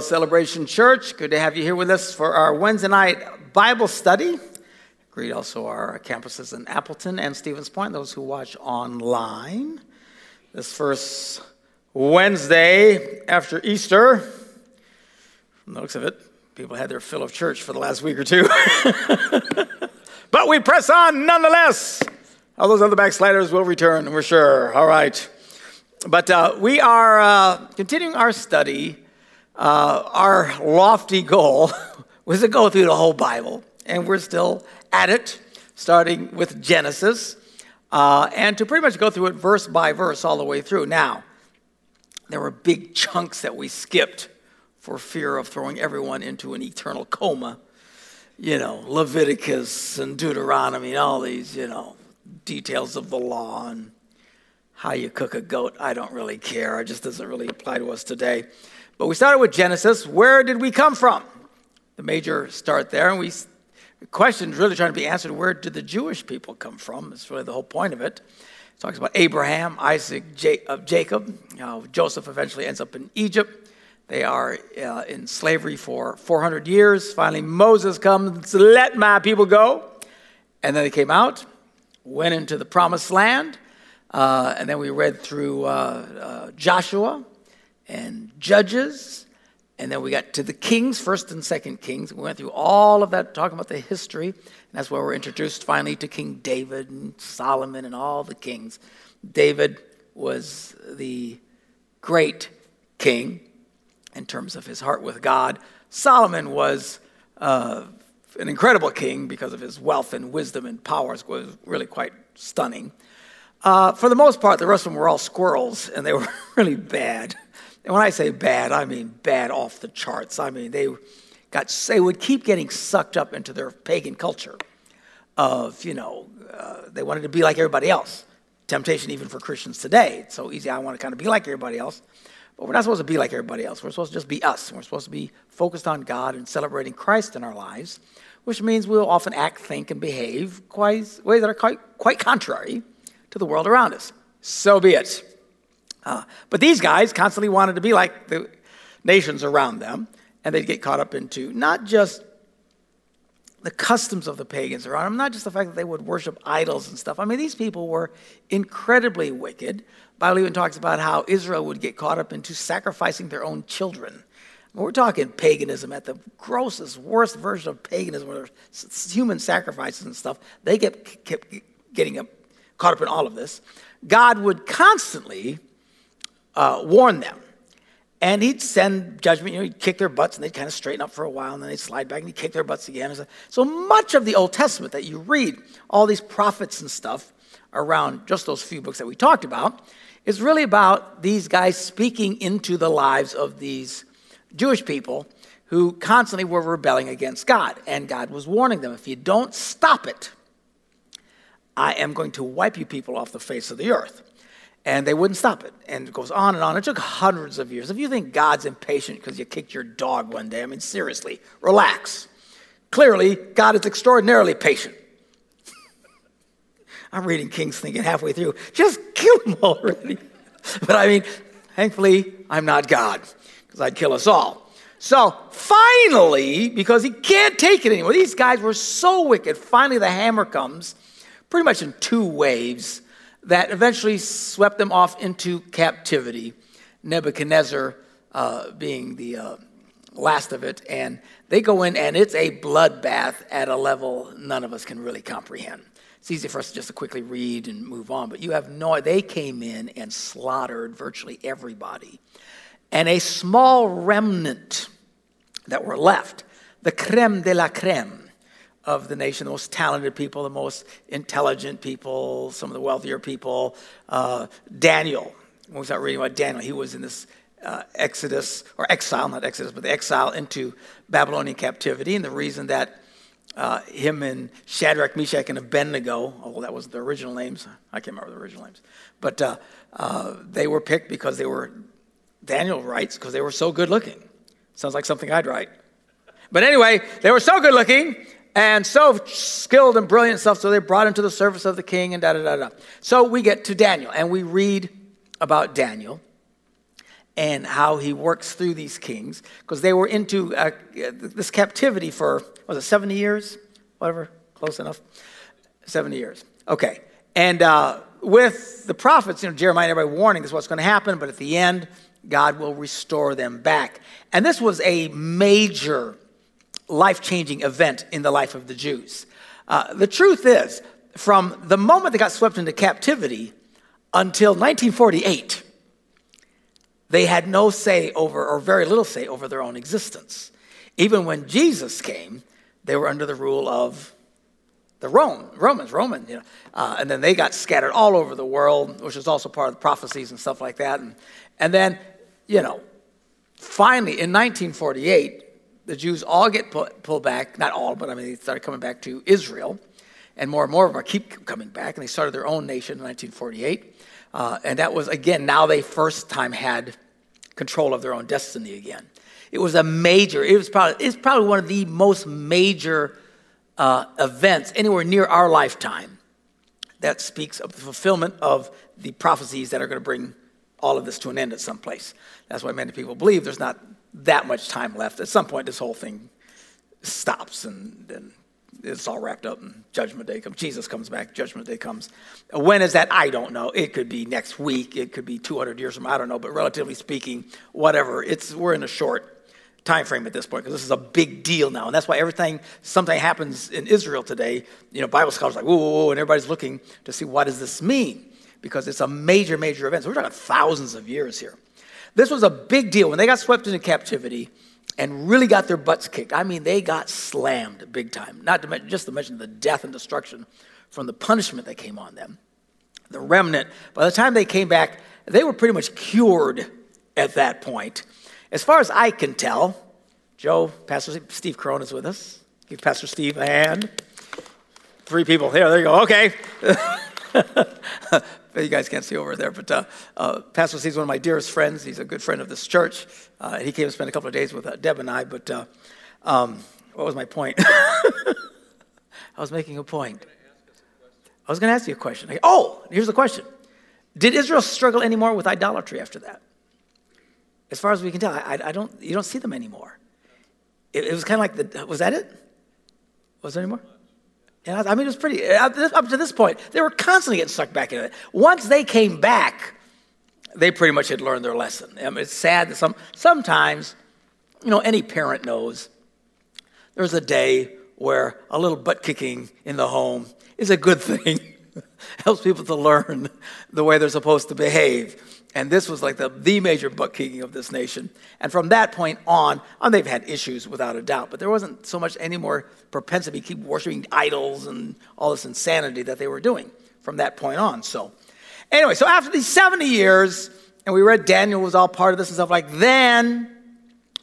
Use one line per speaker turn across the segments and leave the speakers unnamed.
Celebration Church. Good to have you here with us for our Wednesday night Bible study. Greet also our campuses in Appleton and Stevens Point, those who watch online. This first Wednesday after Easter, from the looks of it, people had their fill of church for the last week or two. but we press on nonetheless. All those other backsliders will return, we're sure. All right. But uh, we are uh, continuing our study uh, our lofty goal was to go through the whole Bible, and we're still at it, starting with Genesis, uh, and to pretty much go through it verse by verse all the way through. Now, there were big chunks that we skipped for fear of throwing everyone into an eternal coma. You know, Leviticus and Deuteronomy and all these, you know, details of the law and how you cook a goat. I don't really care. It just doesn't really apply to us today. But we started with Genesis. Where did we come from? The major start there, and we the question is really trying to be answered where did the Jewish people come from? That's really the whole point of it. It talks about Abraham, Isaac, of Jacob. Joseph eventually ends up in Egypt. They are uh, in slavery for 400 years. Finally, Moses comes, let my people go. And then they came out, went into the promised land. Uh, and then we read through uh, uh Joshua, and Judges, and then we got to the Kings, First and Second Kings. We went through all of that, talking about the history, and that's where we're introduced finally to King David and Solomon and all the kings. David was the great king in terms of his heart with God. Solomon was uh, an incredible king because of his wealth and wisdom and powers was really quite stunning. Uh, for the most part, the rest of them were all squirrels, and they were really bad. And when I say bad, I mean bad off the charts. I mean, they got, they would keep getting sucked up into their pagan culture of, you know, uh, they wanted to be like everybody else. Temptation even for Christians today. It's so easy, I want to kind of be like everybody else. But we're not supposed to be like everybody else. We're supposed to just be us. We're supposed to be focused on God and celebrating Christ in our lives, which means we'll often act, think, and behave quite, ways that are quite, quite contrary to the world around us. So be it. Uh, but these guys constantly wanted to be like the nations around them, and they'd get caught up into not just the customs of the pagans around them, not just the fact that they would worship idols and stuff. I mean, these people were incredibly wicked. Bible even talks about how Israel would get caught up into sacrificing their own children. we're talking paganism at the grossest, worst version of paganism, where human sacrifices and stuff. They get kept getting caught up in all of this. God would constantly uh, warn them. And he'd send judgment, you know, he'd kick their butts and they'd kind of straighten up for a while and then they'd slide back and he'd kick their butts again. So much of the Old Testament that you read, all these prophets and stuff around just those few books that we talked about, is really about these guys speaking into the lives of these Jewish people who constantly were rebelling against God. And God was warning them if you don't stop it, I am going to wipe you people off the face of the earth and they wouldn't stop it. And it goes on and on. It took hundreds of years. If you think God's impatient because you kicked your dog one day, I mean, seriously, relax. Clearly, God is extraordinarily patient. I'm reading Kings thinking halfway through, just kill him already. but I mean, thankfully, I'm not God because I'd kill us all. So finally, because he can't take it anymore, these guys were so wicked, finally the hammer comes, pretty much in two waves that eventually swept them off into captivity. Nebuchadnezzar uh, being the uh, last of it. And they go in, and it's a bloodbath at a level none of us can really comprehend. It's easy for us just to quickly read and move on, but you have no, they came in and slaughtered virtually everybody. And a small remnant that were left, the creme de la creme, of the nation, the most talented people, the most intelligent people, some of the wealthier people. Uh, Daniel, when we start reading about Daniel, he was in this uh, exodus, or exile, not exodus, but the exile into Babylonian captivity. And the reason that uh, him and Shadrach, Meshach, and Abednego, although that was the original names, I can't remember the original names, but uh, uh, they were picked because they were, Daniel writes, because they were so good looking. Sounds like something I'd write. But anyway, they were so good looking and so skilled and brilliant stuff. So they brought him to the service of the king and da da da da. So we get to Daniel and we read about Daniel. and how he works through these kings because they were into uh, this captivity for was it 70 years whatever close enough 70 years okay and uh, with the prophets you know jeremiah and everybody warning this is what's going to happen but at the end god will restore them back and this was a major life-changing event in the life of the jews uh, the truth is from the moment they got swept into captivity until 1948 they had no say over, or very little say over their own existence. Even when Jesus came, they were under the rule of the Rome, Romans, Roman, you know, uh, and then they got scattered all over the world, which is also part of the prophecies and stuff like that. And, and then, you know, finally in 1948, the Jews all get pulled back, not all, but I mean, they started coming back to Israel, and more and more of them keep coming back, and they started their own nation in 1948. Uh, and that was, again, now they first time had control of their own destiny again. It was a major, it was probably, it's probably one of the most major uh, events anywhere near our lifetime that speaks of the fulfillment of the prophecies that are going to bring all of this to an end at some place. That's why many people believe there's not that much time left. At some point, this whole thing stops and, it's all wrapped up and judgment day comes jesus comes back judgment day comes. When is that? I don't know. It could be next week. It could be 200 years from i don't know but relatively speaking whatever. It's we're in a short time frame at this point because this is a big deal now. And that's why everything something happens in israel today. You know bible scholars like whoa, whoa, whoa and everybody's looking to see what does this mean? Because it's a major major event. So we're talking thousands of years here this was a big deal when they got swept into captivity and really got their butts kicked. I mean, they got slammed big time. Not to mention, just to mention the death and destruction from the punishment that came on them. The remnant, by the time they came back, they were pretty much cured at that point. As far as I can tell, Joe, Pastor Steve Crone is with us. Give Pastor Steve a hand. Three people here. There you go. Okay. you guys can't see over there, but uh, uh, Pastor Steve's one of my dearest friends. He's a good friend of this church. Uh, he came to spend a couple of days with uh, Deb and I, but uh, um, what was my point? I was making a point. I was going to ask you a question. Oh, here's the question Did Israel struggle anymore with idolatry after that? As far as we can tell, I, I don't, you don't see them anymore. It, it was kind of like the, was that it? Was there any more? Yeah, I mean, it was pretty, uh, up to this point, they were constantly getting sucked back into it. Once they came back, they pretty much had learned their lesson. I mean, it's sad that some, sometimes, you know, any parent knows there's a day where a little butt kicking in the home is a good thing. Helps people to learn the way they're supposed to behave. And this was like the, the major kicking of this nation. And from that point on, and they've had issues without a doubt, but there wasn't so much any more propensity to keep worshiping idols and all this insanity that they were doing from that point on. So, anyway, so after these 70 years, and we read Daniel was all part of this and stuff like then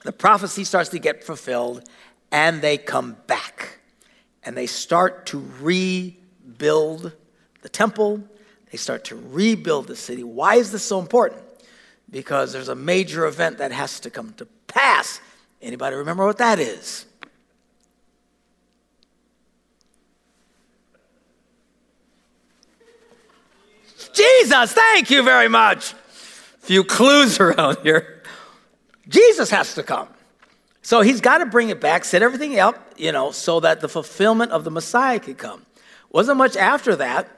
the prophecy starts to get fulfilled and they come back and they start to rebuild the temple they start to rebuild the city. Why is this so important? Because there's a major event that has to come to pass. Anybody remember what that is? Jesus, thank you very much. Few clues around here. Jesus has to come. So he's got to bring it back, set everything up, you know, so that the fulfillment of the Messiah could come. Wasn't much after that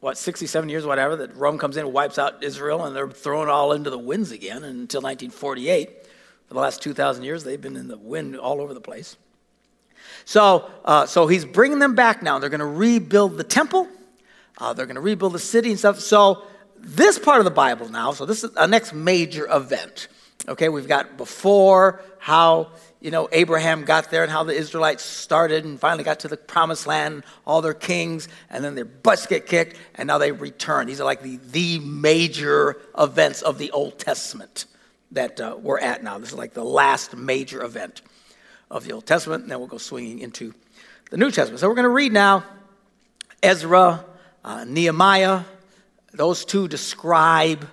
what, 67 years, whatever, that Rome comes in and wipes out Israel and they're thrown all into the winds again until 1948. For the last 2,000 years, they've been in the wind all over the place. So, uh, so he's bringing them back now. They're going to rebuild the temple. Uh, they're going to rebuild the city and stuff. So this part of the Bible now, so this is a next major event. Okay, we've got before how you know, Abraham got there and how the Israelites started and finally got to the promised land, all their kings, and then their butts get kicked, and now they return. These are like the, the major events of the Old Testament that uh, we're at now. This is like the last major event of the Old Testament, and then we'll go swinging into the New Testament. So we're going to read now Ezra, uh, Nehemiah. Those two describe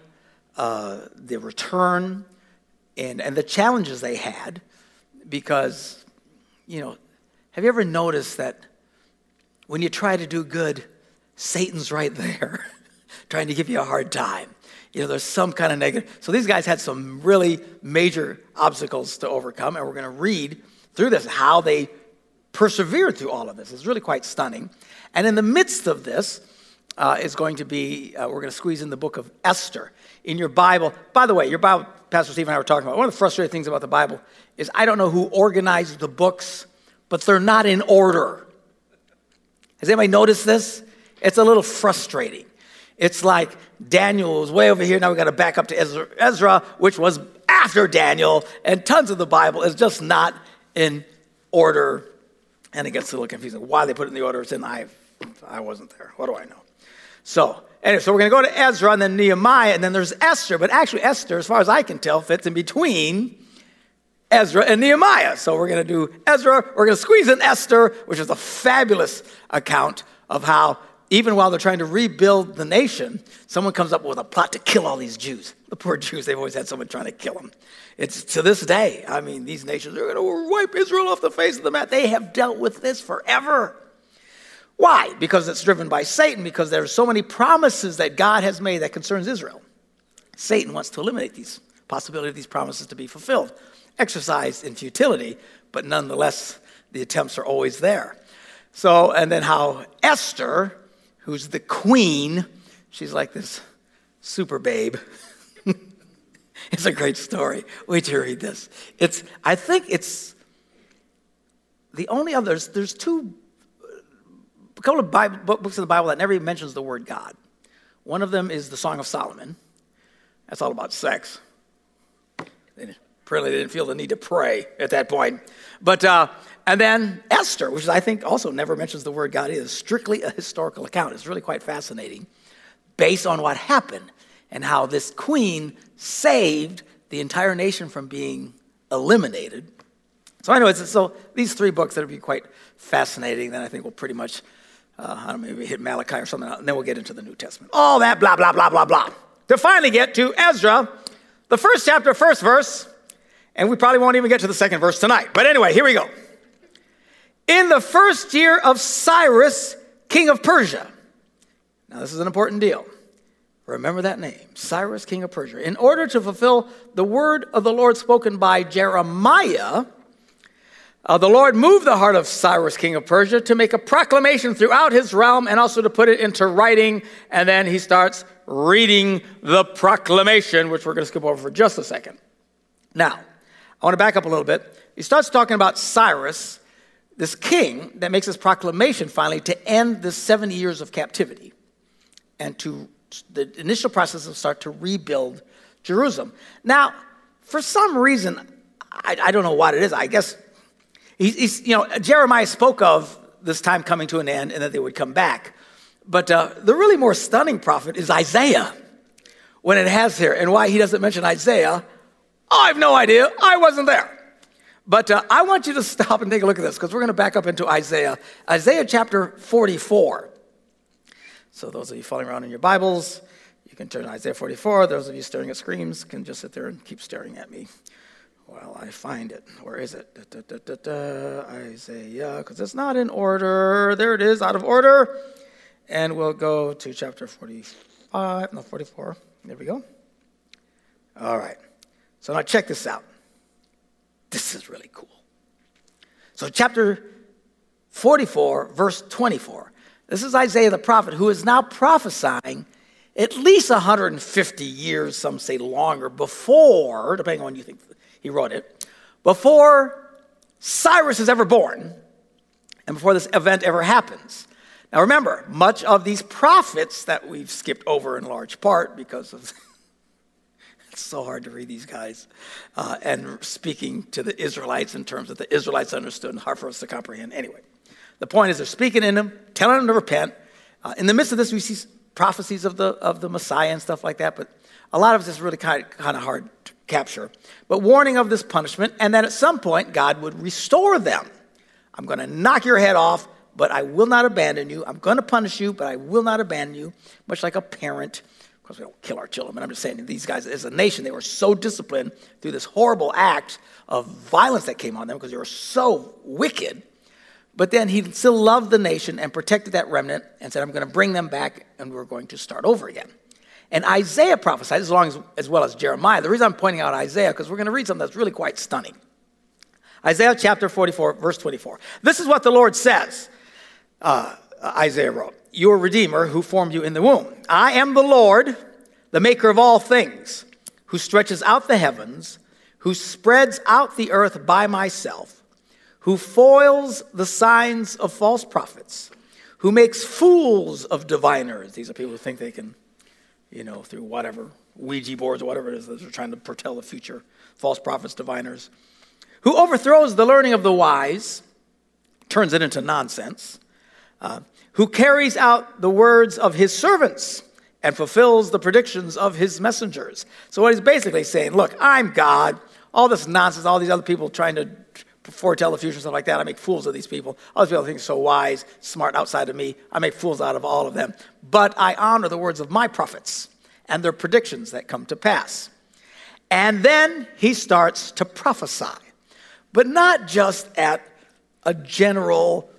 uh, the return and, and the challenges they had because, you know, have you ever noticed that when you try to do good, Satan's right there trying to give you a hard time? you know, there's some kind of negative. So these guys had some really major obstacles to overcome, and we're going to read through this how they persevered through all of this. It's really quite stunning. And in the midst of this uh, is going to be, uh, we're going to squeeze in the book of Esther. In your Bible, by the way, your Bible, Pastor Steve and I were talking about, one of the frustrating things about the Bible is I don't know who organized the books, but they're not in order. Has anybody noticed this? It's a little frustrating. It's like Daniel was way over here. Now we got to back up to Ezra, Ezra, which was after Daniel, and tons of the Bible is just not in order. And it gets a little confusing. Why they put it in the order it's in, I, I wasn't there. What do I know? So, anyway, so we're going to go to Ezra and then Nehemiah, and then there's Esther. But actually, Esther, as far as I can tell, fits in between Ezra and Nehemiah. So we're going to do Ezra. We're going to squeeze in Esther, which is a fabulous account of how even while they're trying to rebuild the nation, someone comes up with a plot to kill all these Jews. The poor Jews, they've always had someone trying to kill them. It's to this day. I mean, these nations are going to wipe Israel off the face of the map. They have dealt with this forever. Why? Because it's driven by Satan, because there are so many promises that God has made that concerns Israel. Satan wants to eliminate these possibility of these promises to be fulfilled, exercised in futility, but nonetheless, the attempts are always there. So, and then how Esther who's the queen. She's like this super babe. it's a great story. Wait till you read this. It's, I think it's the only others, there's two, a couple of Bible, books of the Bible that never even mentions the word God. One of them is the Song of Solomon. That's all about sex. They, apparently, they didn't feel the need to pray at that point. But uh, and then Esther, which I think also never mentions the word God either, strictly a historical account. It's really quite fascinating based on what happened and how this queen saved the entire nation from being eliminated. So, anyways, so these three books that would be quite fascinating. Then I think we'll pretty much, uh, I don't know, maybe hit Malachi or something, and then we'll get into the New Testament. All that blah, blah, blah, blah, blah. To finally get to Ezra, the first chapter, first verse, and we probably won't even get to the second verse tonight. But anyway, here we go in the first year of Cyrus, king of Persia. Now, this is an important deal. Remember that name, Cyrus, king of Persia. In order to fulfill the word of the Lord spoken by Jeremiah, uh, the Lord moved the heart of Cyrus, king of Persia, to make a proclamation throughout his realm and also to put it into writing. And then he starts reading the proclamation, which we're going to skip over for just a second. Now, I want to back up a little bit. He starts talking about Cyrus this king that makes this proclamation finally to end the 70 years of captivity and to the initial process of start to rebuild Jerusalem. Now, for some reason, I, I don't know what it is. I guess he's, he's, you know, Jeremiah spoke of this time coming to an end and that they would come back. But uh, the really more stunning prophet is Isaiah when it has here. And why he doesn't mention Isaiah, I have no idea. I wasn't there. But uh, I want you to stop and take a look at this because we're going to back up into Isaiah. Isaiah chapter 44. So, those of you following around in your Bibles, you can turn to Isaiah 44. Those of you staring at screens can just sit there and keep staring at me while I find it. Where is it? Da, da, da, da Isaiah, because it's not in order. There it is, out of order. And we'll go to chapter 45, no, 44. There we go. All right. So now check this out. This is really cool. So, chapter 44, verse 24. This is Isaiah the prophet who is now prophesying at least 150 years, some say longer, before, depending on you think he wrote it, before Cyrus is ever born and before this event ever happens. Now remember, much of these prophets that we've skipped over in large part because of it's so hard to read these guys. Uh, and speaking to the Israelites in terms that the Israelites understood and hard for us to comprehend. Anyway, the point is they're speaking in them, telling them to repent. Uh, in the midst of this, we see prophecies of the, of the Messiah and stuff like that, but a lot of it's is really kind, kind of hard to capture. But warning of this punishment, and that at some point God would restore them. I'm going to knock your head off, but I will not abandon you. I'm going to punish you, but I will not abandon you, much like a parent Of course, we don't kill our children, but I'm just saying these guys, as a nation, they were so disciplined through this horrible act of violence that came on them because they were so wicked. But then he still loved the nation and protected that remnant and said, I'm going to bring them back and we're going to start over again. And Isaiah prophesied as, long as, as well as Jeremiah. The reason I'm pointing out Isaiah, because we're going to read something that's really quite stunning. Isaiah chapter 44, verse 24. This is what the Lord says, uh, Isaiah wrote Your Redeemer who formed you in the womb. I am the Lord, the maker of all things, who stretches out the heavens, who spreads out the earth by myself, who foils the signs of false prophets, who makes fools of diviners. These are people who think they can you know, through whatever, Ouija boards or whatever it is that are trying to foretell the future, false prophets, diviners, who overthrows the learning of the wise, turns it into nonsense, uh, who carries out the words of his servants and fulfills the predictions of his messengers. So, what he's basically saying, look, I'm God. All this nonsense, all these other people trying to foretell the future, stuff like that. I make fools of these people. All these people think so wise, smart outside of me. I make fools out of all of them. But I honor the words of my prophets and their predictions that come to pass. And then he starts to prophesy, but not just at a general,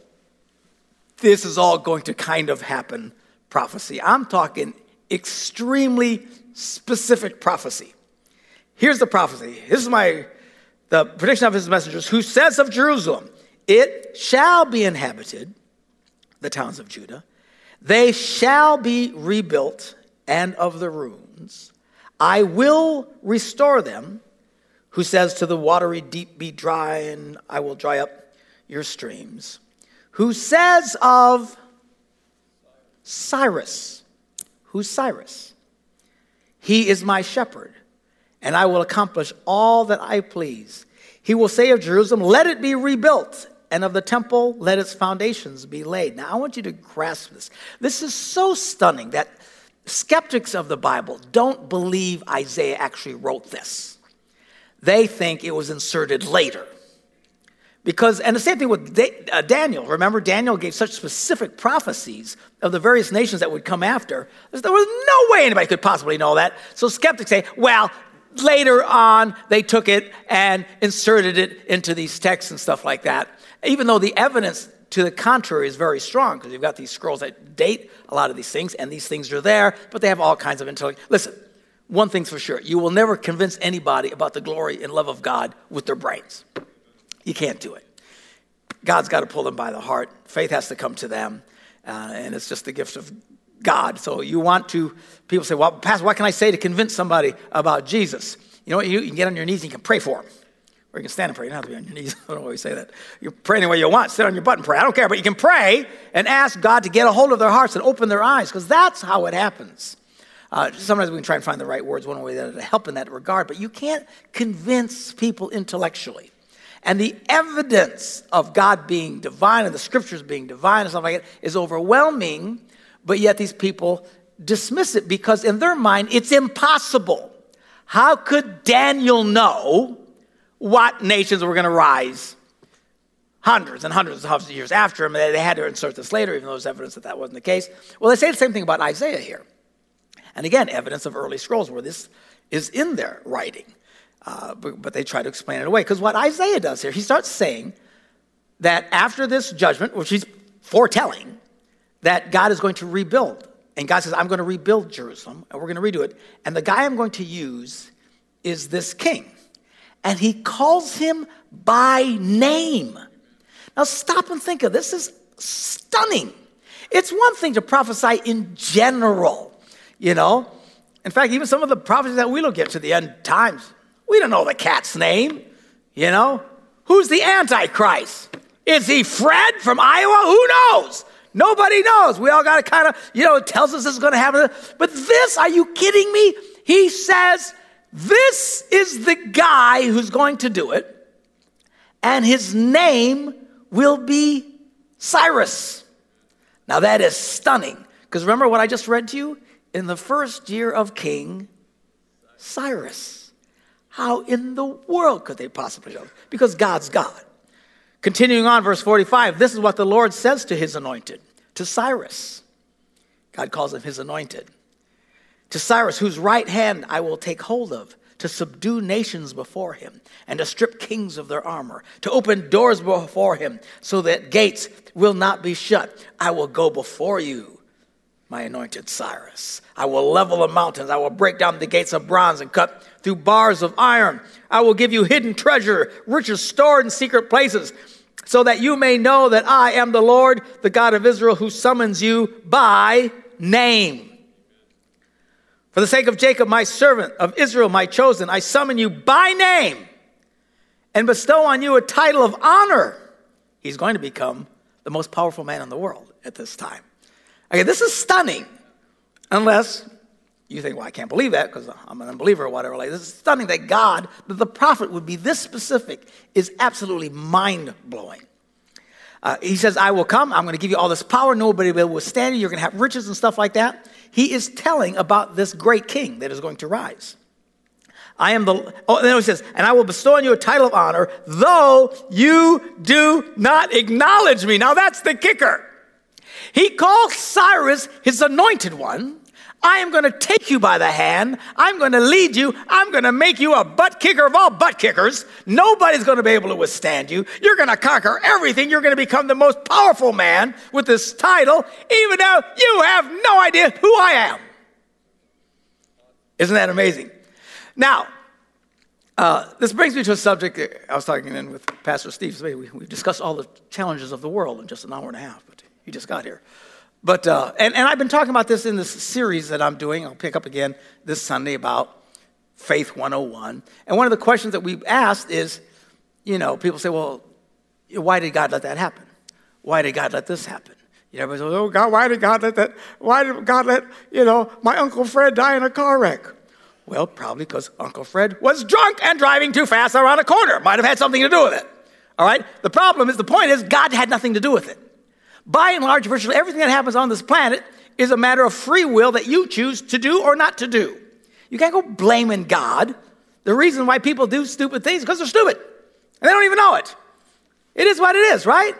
this is all going to kind of happen prophecy. I'm talking extremely specific prophecy. Here's the prophecy. This is my the prediction of his messengers, who says of Jerusalem, It shall be inhabited, the towns of Judah, they shall be rebuilt, and of the ruins I will restore them. Who says to the watery deep, Be dry, and I will dry up your streams. Who says of Cyrus, Who's Cyrus? He is my shepherd and I will accomplish all that I please. He will say of Jerusalem, Let it be rebuilt, and of the temple, let its foundations be laid. Now, I want you to grasp this. This is so stunning that skeptics of the Bible don't believe Isaiah actually wrote this. They think it was inserted later. Because, and the same thing with uh, Daniel. Remember, Daniel gave such specific prophecies of the various nations that would come after. There was no way anybody could possibly know that. So skeptics say, well, later on, they took it and inserted it into these texts and stuff like that. Even though the evidence to the contrary is very strong, because you've got these scrolls that date a lot of these things, and these things are there, but they have all kinds of intellect. Listen, one thing's for sure you will never convince anybody about the glory and love of God with their brains. You can't do it. God's got to pull them by the heart, faith has to come to them, uh, and it's just the gift of God. So you want to, people say, well, Pastor, what can I say to convince somebody about Jesus? You know what? You, you can get on your knees and you can pray for them. Or you can stand and pray. You don't have to be on your knees. I don't always say that. You pray any way you want. Sit on your butt and pray. I don't care. But you can pray and ask God to get a hold of their hearts and open their eyes because that's how it happens. Uh, sometimes we can try and find the right words one way or the other to help in that regard, but you can't convince people intellectually. And the evidence of God being divine and the scriptures being divine and stuff like that is overwhelming but yet these people dismiss it because in their mind it's impossible. How could Daniel know what nations were going to rise hundreds and hundreds of years after him? They had to insert this later, even though there's evidence that that wasn't the case. Well, they say the same thing about Isaiah here. And again, evidence of early scrolls where this is in their writing. Uh, but, but they try to explain it away. Because what Isaiah does here, he starts saying that after this judgment, which he's foretelling, that God is going to rebuild. And God says, I'm going to rebuild Jerusalem, and we're going to redo it. And the guy I'm going to use is this king. And he calls him by name. Now, stop and think of this. Is stunning. It's one thing to prophesy in general, you know. In fact, even some of the prophecies that we look at to the end times, we don't know the cat's name, you know. Who's the Antichrist? Is he Fred from Iowa? Who knows? Nobody knows. We all got to kind of, you know, it tells us this is going to happen. But this, are you kidding me? He says, this is the guy who's going to do it, and his name will be Cyrus. Now that is stunning. Because remember what I just read to you? In the first year of King Cyrus. How in the world could they possibly know? Because God's God. Continuing on, verse 45, this is what the Lord says to his anointed, to Cyrus. God calls him his anointed. To Cyrus, whose right hand I will take hold of, to subdue nations before him, and to strip kings of their armor, to open doors before him, so that gates will not be shut. I will go before you. My anointed Cyrus. I will level the mountains. I will break down the gates of bronze and cut through bars of iron. I will give you hidden treasure, riches stored in secret places, so that you may know that I am the Lord, the God of Israel, who summons you by name. For the sake of Jacob, my servant, of Israel, my chosen, I summon you by name and bestow on you a title of honor. He's going to become the most powerful man in the world at this time. Okay, this is stunning, unless you think, well, I can't believe that because I'm an unbeliever or whatever. Like, this is stunning that God, that the prophet would be this specific, is absolutely mind blowing. Uh, he says, I will come. I'm going to give you all this power. Nobody will withstand you. You're going to have riches and stuff like that. He is telling about this great king that is going to rise. I am the, oh, then he says, and I will bestow on you a title of honor, though you do not acknowledge me. Now that's the kicker. He calls Cyrus his anointed one. I am going to take you by the hand. I'm going to lead you. I'm going to make you a butt kicker of all butt kickers. Nobody's going to be able to withstand you. You're going to conquer everything. You're going to become the most powerful man with this title, even though you have no idea who I am. Isn't that amazing? Now, uh, this brings me to a subject I was talking in with Pastor Steve. We, we discussed all the challenges of the world in just an hour and a half, but he just got here. But, uh, and, and I've been talking about this in this series that I'm doing. I'll pick up again this Sunday about Faith 101. And one of the questions that we've asked is, you know, people say, well, why did God let that happen? Why did God let this happen? You know, everybody says, oh, God, why did God let that? Why did God let, you know, my Uncle Fred die in a car wreck? Well, probably because Uncle Fred was drunk and driving too fast around a corner. Might have had something to do with it. All right? The problem is, the point is, God had nothing to do with it. By and large, virtually everything that happens on this planet is a matter of free will that you choose to do or not to do. You can't go blaming God. The reason why people do stupid things is because they're stupid and they don't even know it. It is what it is, right?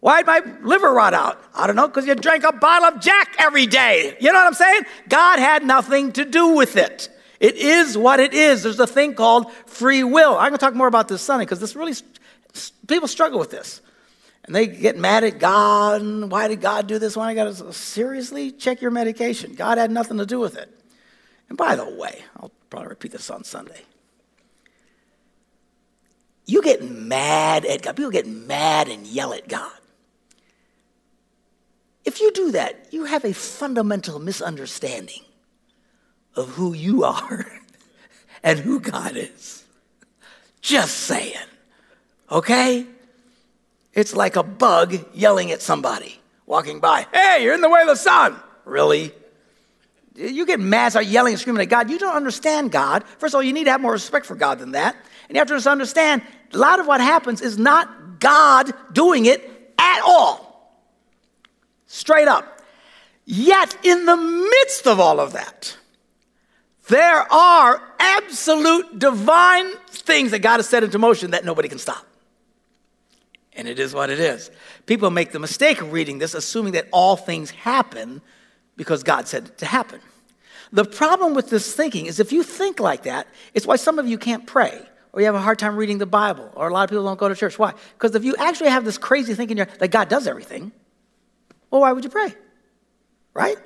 Why'd my liver rot out? I don't know, because you drank a bottle of Jack every day. You know what I'm saying? God had nothing to do with it. It is what it is. There's a thing called free will. I'm going to talk more about this Sunday because this really, people struggle with this. And they get mad at God. And why did God do this? Why did God? Seriously? Check your medication. God had nothing to do with it. And by the way, I'll probably repeat this on Sunday. You get mad at God. People get mad and yell at God. If you do that, you have a fundamental misunderstanding of who you are and who God is. Just saying. Okay? It's like a bug yelling at somebody walking by. Hey, you're in the way of the sun. Really? You get mad, start yelling and screaming at God. You don't understand God. First of all, you need to have more respect for God than that. And you have to understand a lot of what happens is not God doing it at all. Straight up. Yet, in the midst of all of that, there are absolute divine things that God has set into motion that nobody can stop. And it is what it is. People make the mistake of reading this, assuming that all things happen because God said it to happen. The problem with this thinking is if you think like that, it's why some of you can't pray or you have a hard time reading the Bible or a lot of people don't go to church. Why? Because if you actually have this crazy thinking that God does everything, well, why would you pray? Right?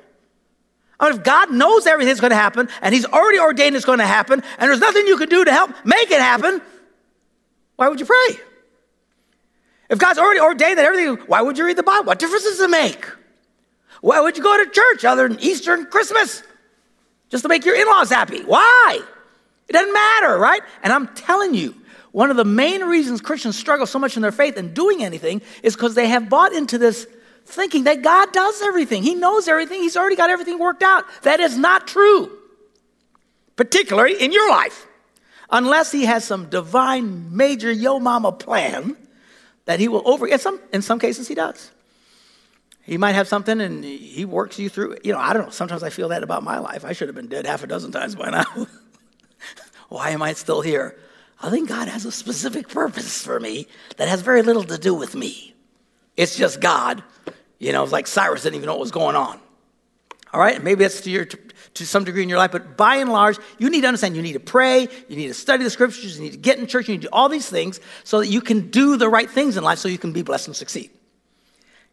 I mean, if God knows everything's going to happen and He's already ordained it's going to happen and there's nothing you can do to help make it happen, why would you pray? If God's already ordained that everything, why would you read the Bible? What difference does it make? Why would you go to church other than Easter and Christmas? Just to make your in laws happy. Why? It doesn't matter, right? And I'm telling you, one of the main reasons Christians struggle so much in their faith and doing anything is because they have bought into this thinking that God does everything. He knows everything. He's already got everything worked out. That is not true, particularly in your life, unless He has some divine major yo mama plan that He will over. In some, in some cases, He does. He might have something and He works you through. You know, I don't know. Sometimes I feel that about my life. I should have been dead half a dozen times by now. Why am I still here? I think God has a specific purpose for me that has very little to do with me. It's just God you know, it's like Cyrus didn't even know what was going on. All right, maybe that's to, your, to some degree in your life, but by and large, you need to understand you need to pray, you need to study the scriptures, you need to get in church, you need to do all these things so that you can do the right things in life so you can be blessed and succeed.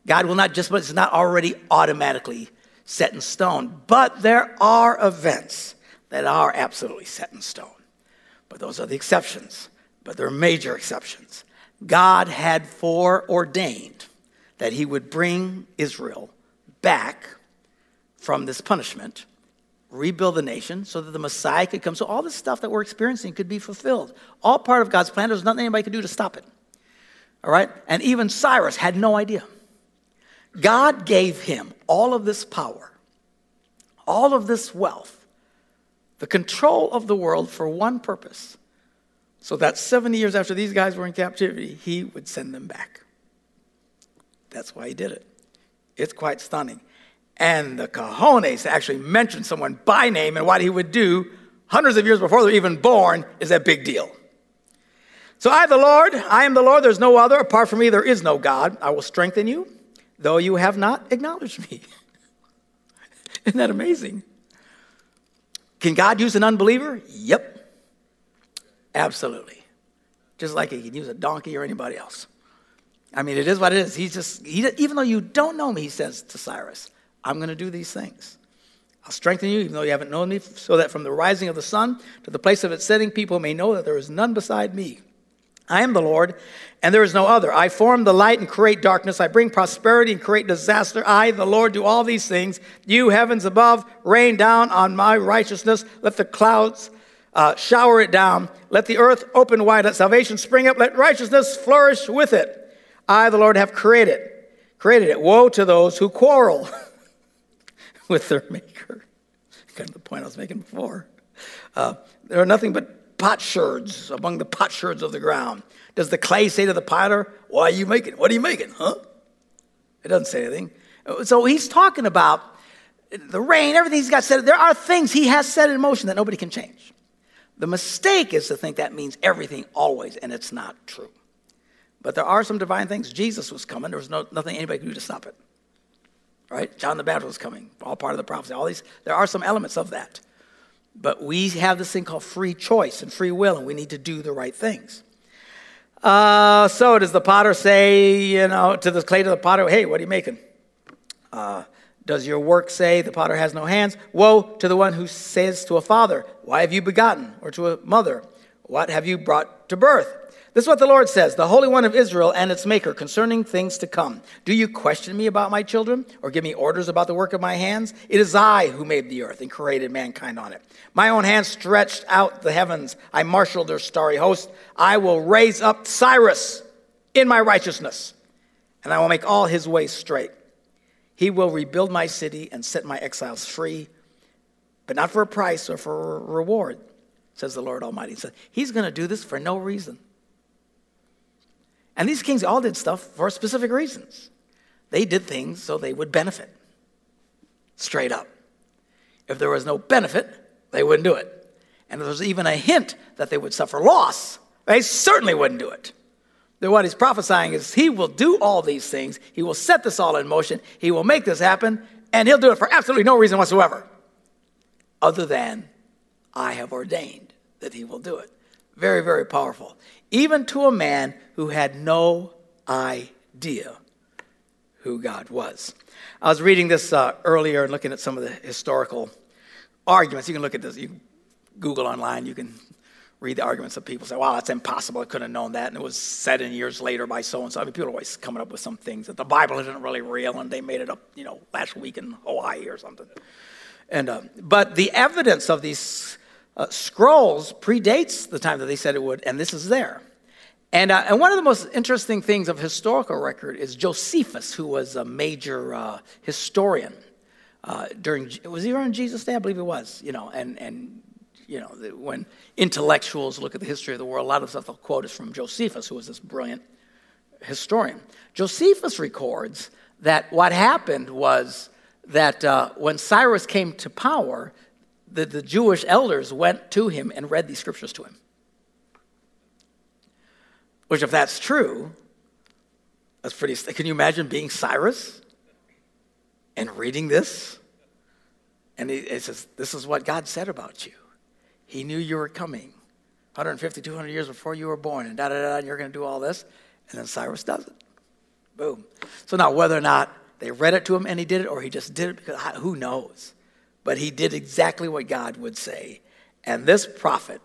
God will not just, but it's not already automatically set in stone. But there are events that are absolutely set in stone. But those are the exceptions. But there are major exceptions. God had foreordained that he would bring Israel back from this punishment, rebuild the nation so that the Messiah could come. So all this stuff that we're experiencing could be fulfilled. All part of God's plan. There's nothing anybody could do to stop it. All right? And even Cyrus had no idea. God gave him all of this power, all of this wealth, the control of the world for one purpose. So that 70 years after these guys were in captivity, he would send them back. That's why he did it. It's quite stunning. And the cojones actually mention someone by name and what he would do hundreds of years before they're even born is a big deal. So I, the Lord, I am the Lord, there's no other. Apart from me, there is no God. I will strengthen you, though you have not acknowledged me. Isn't that amazing? Can God use an unbeliever? Yep. Absolutely. Just like he can use a donkey or anybody else. I mean, it is what it is. He's just, he, even though you don't know me, he says to Cyrus, I'm going to do these things. I'll strengthen you, even though you haven't known me, so that from the rising of the sun to the place of its setting, people may know that there is none beside me. I am the Lord, and there is no other. I form the light and create darkness. I bring prosperity and create disaster. I, the Lord, do all these things. You, heavens above, rain down on my righteousness. Let the clouds uh, shower it down. Let the earth open wide. Let salvation spring up. Let righteousness flourish with it. I, the Lord, have created, created it. Woe to those who quarrel with their maker. Kind of the point I was making before. Uh, there are nothing but potsherds among the potsherds of the ground. Does the clay say to the potter, Why are you making? What are you making? Huh? It doesn't say anything. So he's talking about the rain, everything he's got said. There are things he has set in motion that nobody can change. The mistake is to think that means everything always, and it's not true. But there are some divine things. Jesus was coming. There was no, nothing anybody could do to stop it. Right? John the Baptist was coming. All part of the prophecy. All these, there are some elements of that. But we have this thing called free choice and free will, and we need to do the right things. Uh, so does the potter say, you know, to the clay to the potter, hey, what are you making? Uh, does your work say the potter has no hands? Woe to the one who says to a father, Why have you begotten? Or to a mother, What have you brought to birth? This is what the Lord says, the Holy One of Israel and its Maker, concerning things to come. Do you question me about my children, or give me orders about the work of my hands? It is I who made the earth and created mankind on it. My own hand stretched out the heavens. I marshaled their starry host. I will raise up Cyrus in my righteousness, and I will make all his ways straight. He will rebuild my city and set my exiles free, but not for a price or for a reward, says the Lord Almighty. So he's going to do this for no reason. And these kings all did stuff for specific reasons. They did things so they would benefit. Straight up. If there was no benefit, they wouldn't do it. And if there was even a hint that they would suffer loss, they certainly wouldn't do it. Then what he's prophesying is he will do all these things. He will set this all in motion. He will make this happen, and he'll do it for absolutely no reason whatsoever, other than I have ordained that he will do it. Very, very powerful even to a man who had no idea who God was. I was reading this uh, earlier and looking at some of the historical arguments. You can look at this, you Google online, you can read the arguments of people say, wow, that's impossible. I couldn't have known that. And it was said in years later by so and so. I mean, people are always coming up with some things that the Bible isn't really real and they made it up, you know, last week in Hawaii or something. And, uh, but the evidence of these uh, scrolls predates the time that they said it would, and this is there. And, uh, and one of the most interesting things of historical record is Josephus, who was a major uh, historian uh, during, was he around Jesus' day? I believe he was, you know, and, and you know, when intellectuals look at the history of the world, a lot of stuff they'll quote is from Josephus, who was this brilliant historian. Josephus records that what happened was that uh, when Cyrus came to power, the, the Jewish elders went to him and read these scriptures to him. Which, if that's true, that's pretty. Can you imagine being Cyrus and reading this? And he, says, This is what God said about you. He knew you were coming 150, 200 years before you were born, and da da da, and you're going to do all this. And then Cyrus does it. Boom. So now, whether or not they read it to him and he did it, or he just did it because who knows? But he did exactly what God would say. And this prophet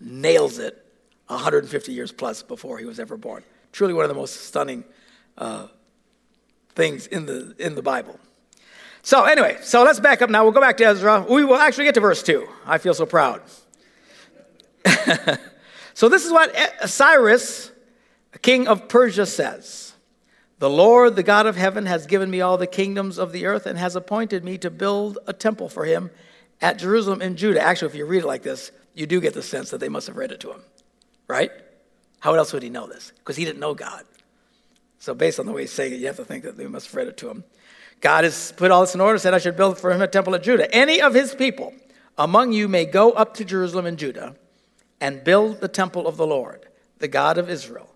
nails it 150 years plus before he was ever born. Truly one of the most stunning uh, things in the, in the Bible. So, anyway, so let's back up now. We'll go back to Ezra. We will actually get to verse 2. I feel so proud. so, this is what Cyrus, king of Persia, says The Lord, the God of heaven, has given me all the kingdoms of the earth and has appointed me to build a temple for him at Jerusalem in Judah. Actually, if you read it like this, you do get the sense that they must have read it to him, right? How else would he know this? Because he didn't know God. So, based on the way he's saying it, you have to think that they must have read it to him. God has put all this in order, said, I should build for him a temple at Judah. Any of his people among you may go up to Jerusalem and Judah and build the temple of the Lord, the God of Israel,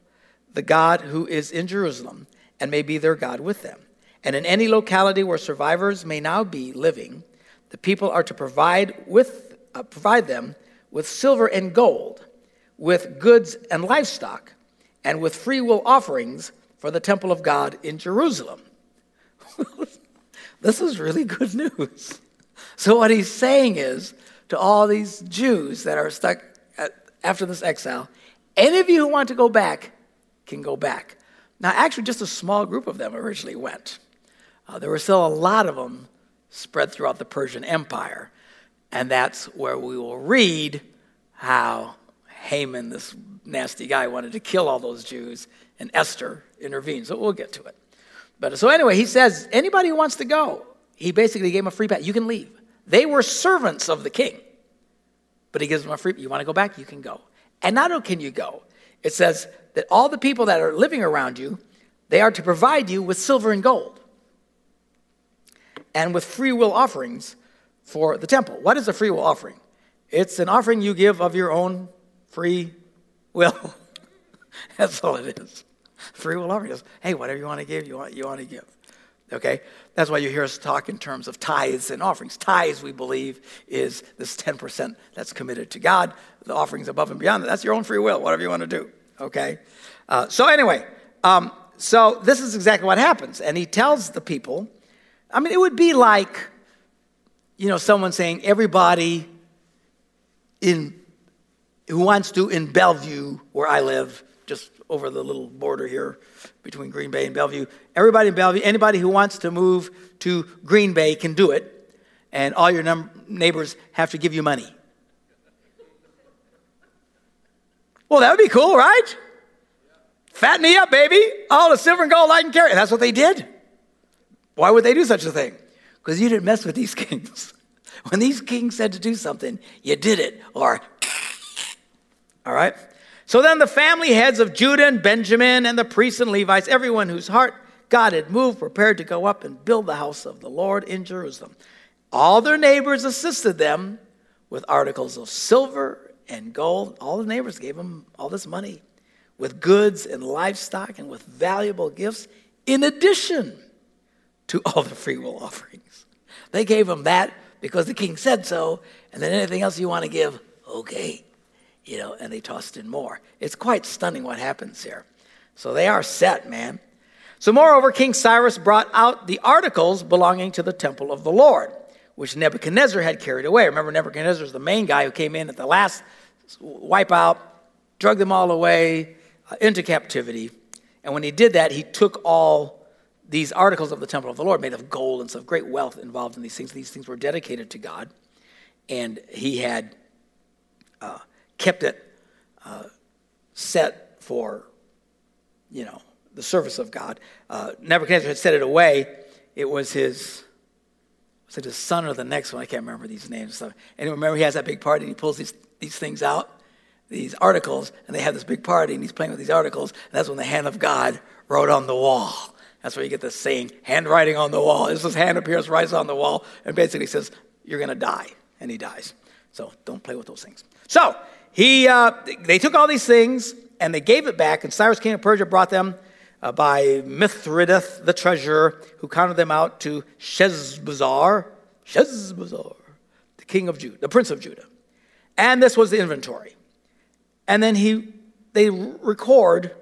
the God who is in Jerusalem, and may be their God with them. And in any locality where survivors may now be living, the people are to provide, with, uh, provide them with silver and gold, with goods and livestock, and with free will offerings for the temple of God in Jerusalem. this is really good news. So, what he's saying is to all these Jews that are stuck at, after this exile, any of you who want to go back can go back. Now, actually, just a small group of them originally went. Uh, there were still a lot of them spread throughout the Persian Empire. And that's where we will read how Haman, this nasty guy, wanted to kill all those Jews and Esther intervened. So we'll get to it. But so anyway, he says anybody who wants to go, he basically gave them a free pass. You can leave. They were servants of the king, but he gives them a free. You want to go back? You can go. And not only can you go, it says that all the people that are living around you, they are to provide you with silver and gold, and with free will offerings for the temple. What is a free will offering? It's an offering you give of your own free will. That's all it is. Free will offering hey, whatever you want to give, you want, you want to give. Okay? That's why you hear us talk in terms of tithes and offerings. Tithes, we believe, is this 10% that's committed to God. The offerings above and beyond that, that's your own free will, whatever you want to do. Okay? Uh, so, anyway, um, so this is exactly what happens. And he tells the people, I mean, it would be like, you know, someone saying, everybody in who wants to in Bellevue, where I live, just over the little border here between Green Bay and Bellevue. Everybody in Bellevue, anybody who wants to move to Green Bay can do it, and all your num- neighbors have to give you money. Well, that would be cool, right? Fatten me up, baby. All the silver and gold I can carry. And That's what they did. Why would they do such a thing? Because you didn't mess with these kings. When these kings said to do something, you did it, or, all right? So then the family heads of Judah and Benjamin and the priests and Levites, everyone whose heart God had moved, prepared to go up and build the house of the Lord in Jerusalem. All their neighbors assisted them with articles of silver and gold. All the neighbors gave him all this money with goods and livestock and with valuable gifts in addition to all the free will offerings. They gave him that because the king said so, and then anything else you want to give, okay you know, and they tossed in more. It's quite stunning what happens here. So they are set, man. So, moreover, King Cyrus brought out the articles belonging to the temple of the Lord, which Nebuchadnezzar had carried away. Remember, Nebuchadnezzar is the main guy who came in at the last wipeout, drug them all away uh, into captivity. And when he did that, he took all these articles of the temple of the Lord, made of gold and stuff, great wealth involved in these things. These things were dedicated to God. And he had. Uh, kept it uh, set for, you know, the service of God. Uh, Nebuchadnezzar had set it away. It was his, was it his son or the next one? I can't remember these names. And remember, he has that big party and he pulls these, these things out, these articles, and they have this big party and he's playing with these articles. And that's when the hand of God wrote on the wall. That's where you get the saying, handwriting on the wall. This hand appears, writes on the wall, and basically says, You're going to die. And he dies. So don't play with those things. So he, uh, they took all these things and they gave it back, and Cyrus, king of Persia, brought them uh, by Mithredath, the treasurer, who counted them out to Sheshbazzar, Sheshbazzar, the king of Judah, the prince of Judah. And this was the inventory. And then he, they record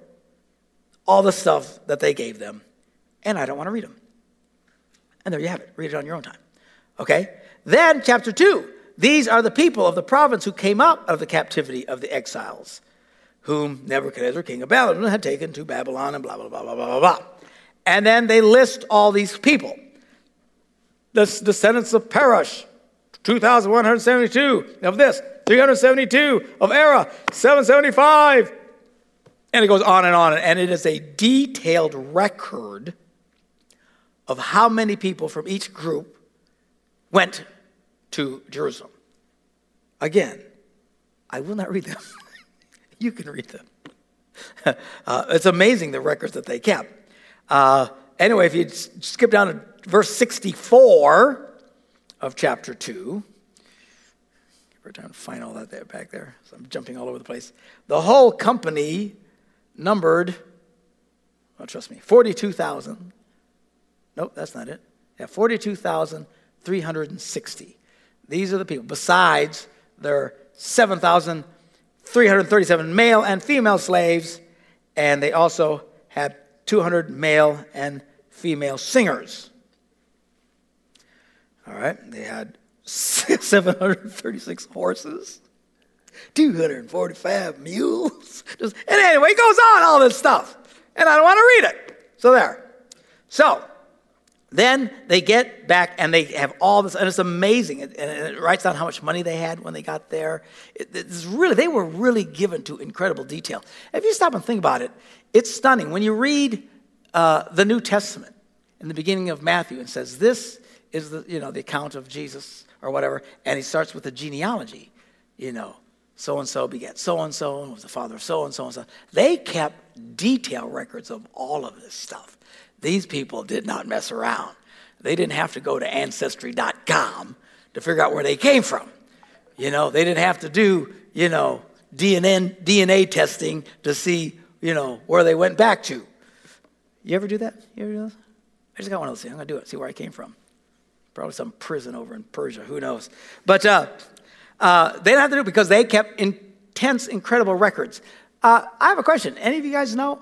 all the stuff that they gave them. And I don't want to read them. And there you have it. Read it on your own time. Okay? Then, chapter 2. These are the people of the province who came out of the captivity of the exiles, whom Nebuchadnezzar, king of Babylon, had taken to Babylon, and blah, blah, blah, blah, blah, blah, blah. And then they list all these people. The descendants of Parosh, 2,172 of this, 372 of Arah, 775. And it goes on and on. And it is a detailed record of how many people from each group went to Jerusalem. Again, I will not read them. you can read them. Uh, it's amazing the records that they kept. Uh, anyway, if you skip down to verse 64 of chapter 2, we're trying to find all that there back there. So I'm jumping all over the place. The whole company numbered, oh, trust me, 42,000. Nope, that's not it. Yeah, 42,360. These are the people, besides their 7,337 male and female slaves, and they also had 200 male and female singers. All right, they had 736 horses, 245 mules. Just, and anyway, it goes on, all this stuff. And I don't want to read it. So there. So, then they get back and they have all this, and it's amazing. And it writes down how much money they had when they got there. It's really, they were really given to incredible detail. If you stop and think about it, it's stunning. When you read uh, the New Testament in the beginning of Matthew, it says, This is the, you know, the account of Jesus or whatever, and he starts with the genealogy, you know. So and so begat so and so and was the father of so and so and so. They kept detailed records of all of this stuff. These people did not mess around. They didn't have to go to ancestry.com to figure out where they came from. You know, they didn't have to do, you know, DNA, DNA testing to see, you know, where they went back to. You ever do that? You ever do that? I just got one of those things. I'm going to do it, see where I came from. Probably some prison over in Persia, who knows. But uh, uh, they didn't have to do it because they kept intense, incredible records. Uh, I have a question. Any of you guys know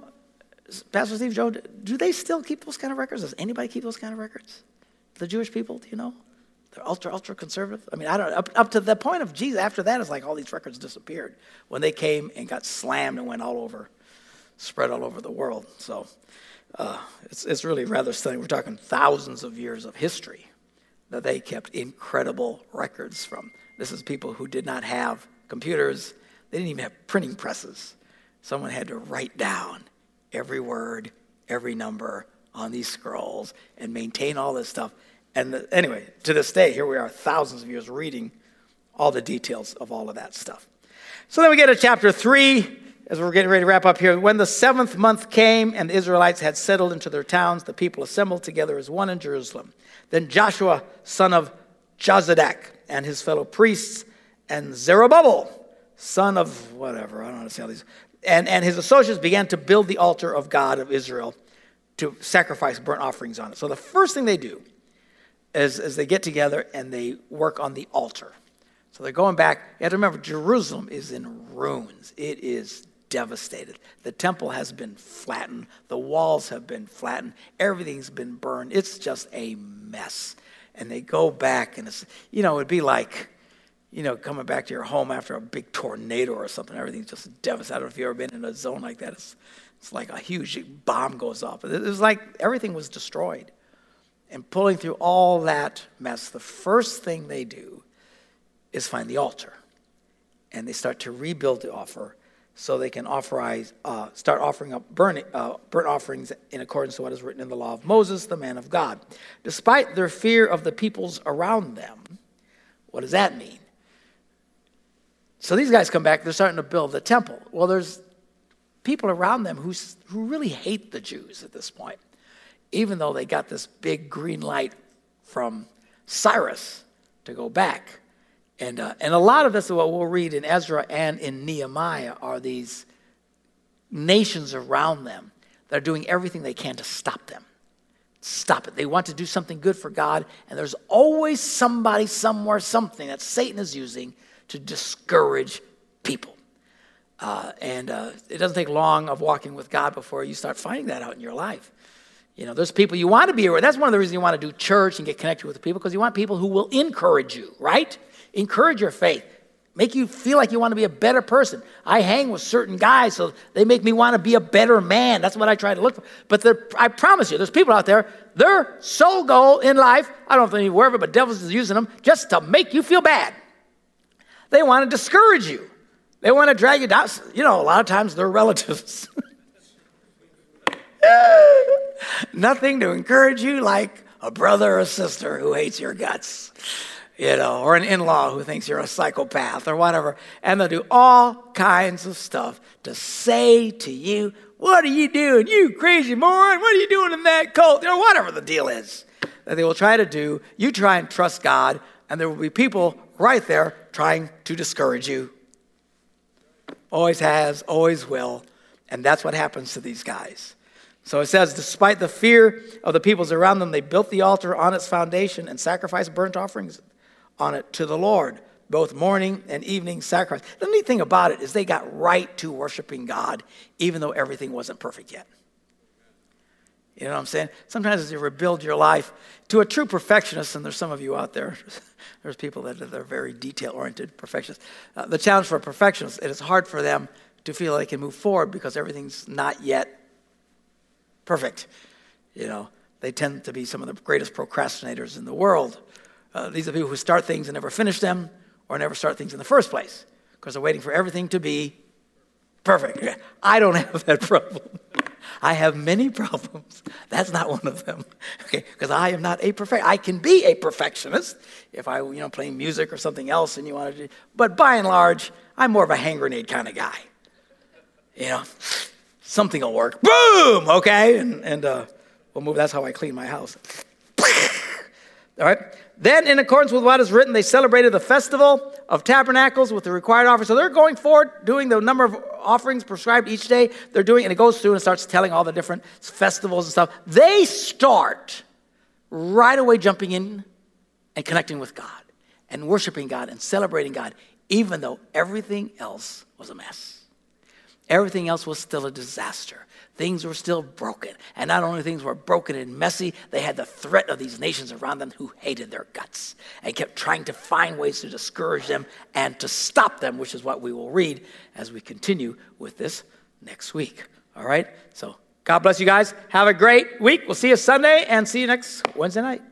Pastor Steve, Joe, do they still keep those kind of records? Does anybody keep those kind of records? The Jewish people, do you know? They're ultra, ultra conservative. I mean, I don't up, up to the point of Jesus. After that, it's like all these records disappeared when they came and got slammed and went all over, spread all over the world. So uh, it's it's really rather stunning. We're talking thousands of years of history that they kept incredible records from. This is people who did not have computers. They didn't even have printing presses. Someone had to write down every word, every number on these scrolls and maintain all this stuff. And the, anyway, to this day, here we are, thousands of years reading all the details of all of that stuff. So then we get to chapter 3, as we're getting ready to wrap up here. When the seventh month came and the Israelites had settled into their towns, the people assembled together as one in Jerusalem. Then Joshua, son of Jozadak, and his fellow priests, and Zerubbabel, son of whatever, I don't how to say all these, and, and his associates began to build the altar of God of Israel to sacrifice burnt offerings on it. So the first thing they do is, is they get together and they work on the altar. So they're going back. You have to remember, Jerusalem is in ruins. It is devastated. The temple has been flattened. The walls have been flattened. Everything's been burned. It's just a mess. And they go back, and it's, you know, it'd be like, you know, coming back to your home after a big tornado or something, everything's just devastated. I don't know if you've ever been in a zone like that. It's, it's like a huge bomb goes off. It was like everything was destroyed. And pulling through all that mess, the first thing they do is find the altar. And they start to rebuild the offer so they can authorize, uh, start offering up burnt, uh, burnt offerings in accordance to what is written in the law of Moses, the man of God. Despite their fear of the peoples around them, what does that mean? So these guys come back, they're starting to build the temple. Well, there's people around them who, who really hate the Jews at this point, even though they got this big green light from Cyrus to go back. And, uh, and a lot of this, is what we'll read in Ezra and in Nehemiah, are these nations around them that are doing everything they can to stop them. Stop it. They want to do something good for God, and there's always somebody, somewhere, something that Satan is using to discourage people. Uh, and uh, it doesn't take long of walking with God before you start finding that out in your life. You know, there's people you want to be around. That's one of the reasons you want to do church and get connected with people because you want people who will encourage you, right? Encourage your faith. Make you feel like you want to be a better person. I hang with certain guys, so they make me want to be a better man. That's what I try to look for. But I promise you, there's people out there, their sole goal in life, I don't know if they're wherever, but devils is using them just to make you feel bad. They want to discourage you. They want to drag you down. You know, a lot of times they're relatives. Nothing to encourage you like a brother or sister who hates your guts, you know, or an in law who thinks you're a psychopath or whatever. And they'll do all kinds of stuff to say to you, What are you doing? You crazy moron. What are you doing in that cult? You know, whatever the deal is that they will try to do. You try and trust God, and there will be people right there trying to discourage you. Always has, always will. And that's what happens to these guys. So it says, despite the fear of the peoples around them, they built the altar on its foundation and sacrificed burnt offerings on it to the Lord, both morning and evening sacrifice. The neat thing about it is they got right to worshiping God, even though everything wasn't perfect yet. You know what I'm saying? Sometimes as you rebuild your life to a true perfectionist, and there's some of you out there, there's people that are very detail oriented perfectionists. Uh, the challenge for a perfectionist, it is hard for them to feel they can move forward because everything's not yet perfect. You know, they tend to be some of the greatest procrastinators in the world. Uh, these are people who start things and never finish them or never start things in the first place because they're waiting for everything to be perfect. I don't have that problem. I have many problems. That's not one of them. Okay, because I am not a perfect. I can be a perfectionist if I, you know, playing music or something else and you want to do. But by and large, I'm more of a hand grenade kind of guy. You know, something will work. Boom! Okay? And, and uh, we'll move. That's how I clean my house. All right? Then, in accordance with what is written, they celebrated the festival of tabernacles with the required offerings. So they're going forward, doing the number of offerings prescribed each day. They're doing, and it goes through and starts telling all the different festivals and stuff. They start right away jumping in and connecting with God and worshiping God and celebrating God, even though everything else was a mess. Everything else was still a disaster. Things were still broken. And not only things were broken and messy, they had the threat of these nations around them who hated their guts and kept trying to find ways to discourage them and to stop them, which is what we will read as we continue with this next week. All right? So, God bless you guys. Have a great week. We'll see you Sunday and see you next Wednesday night.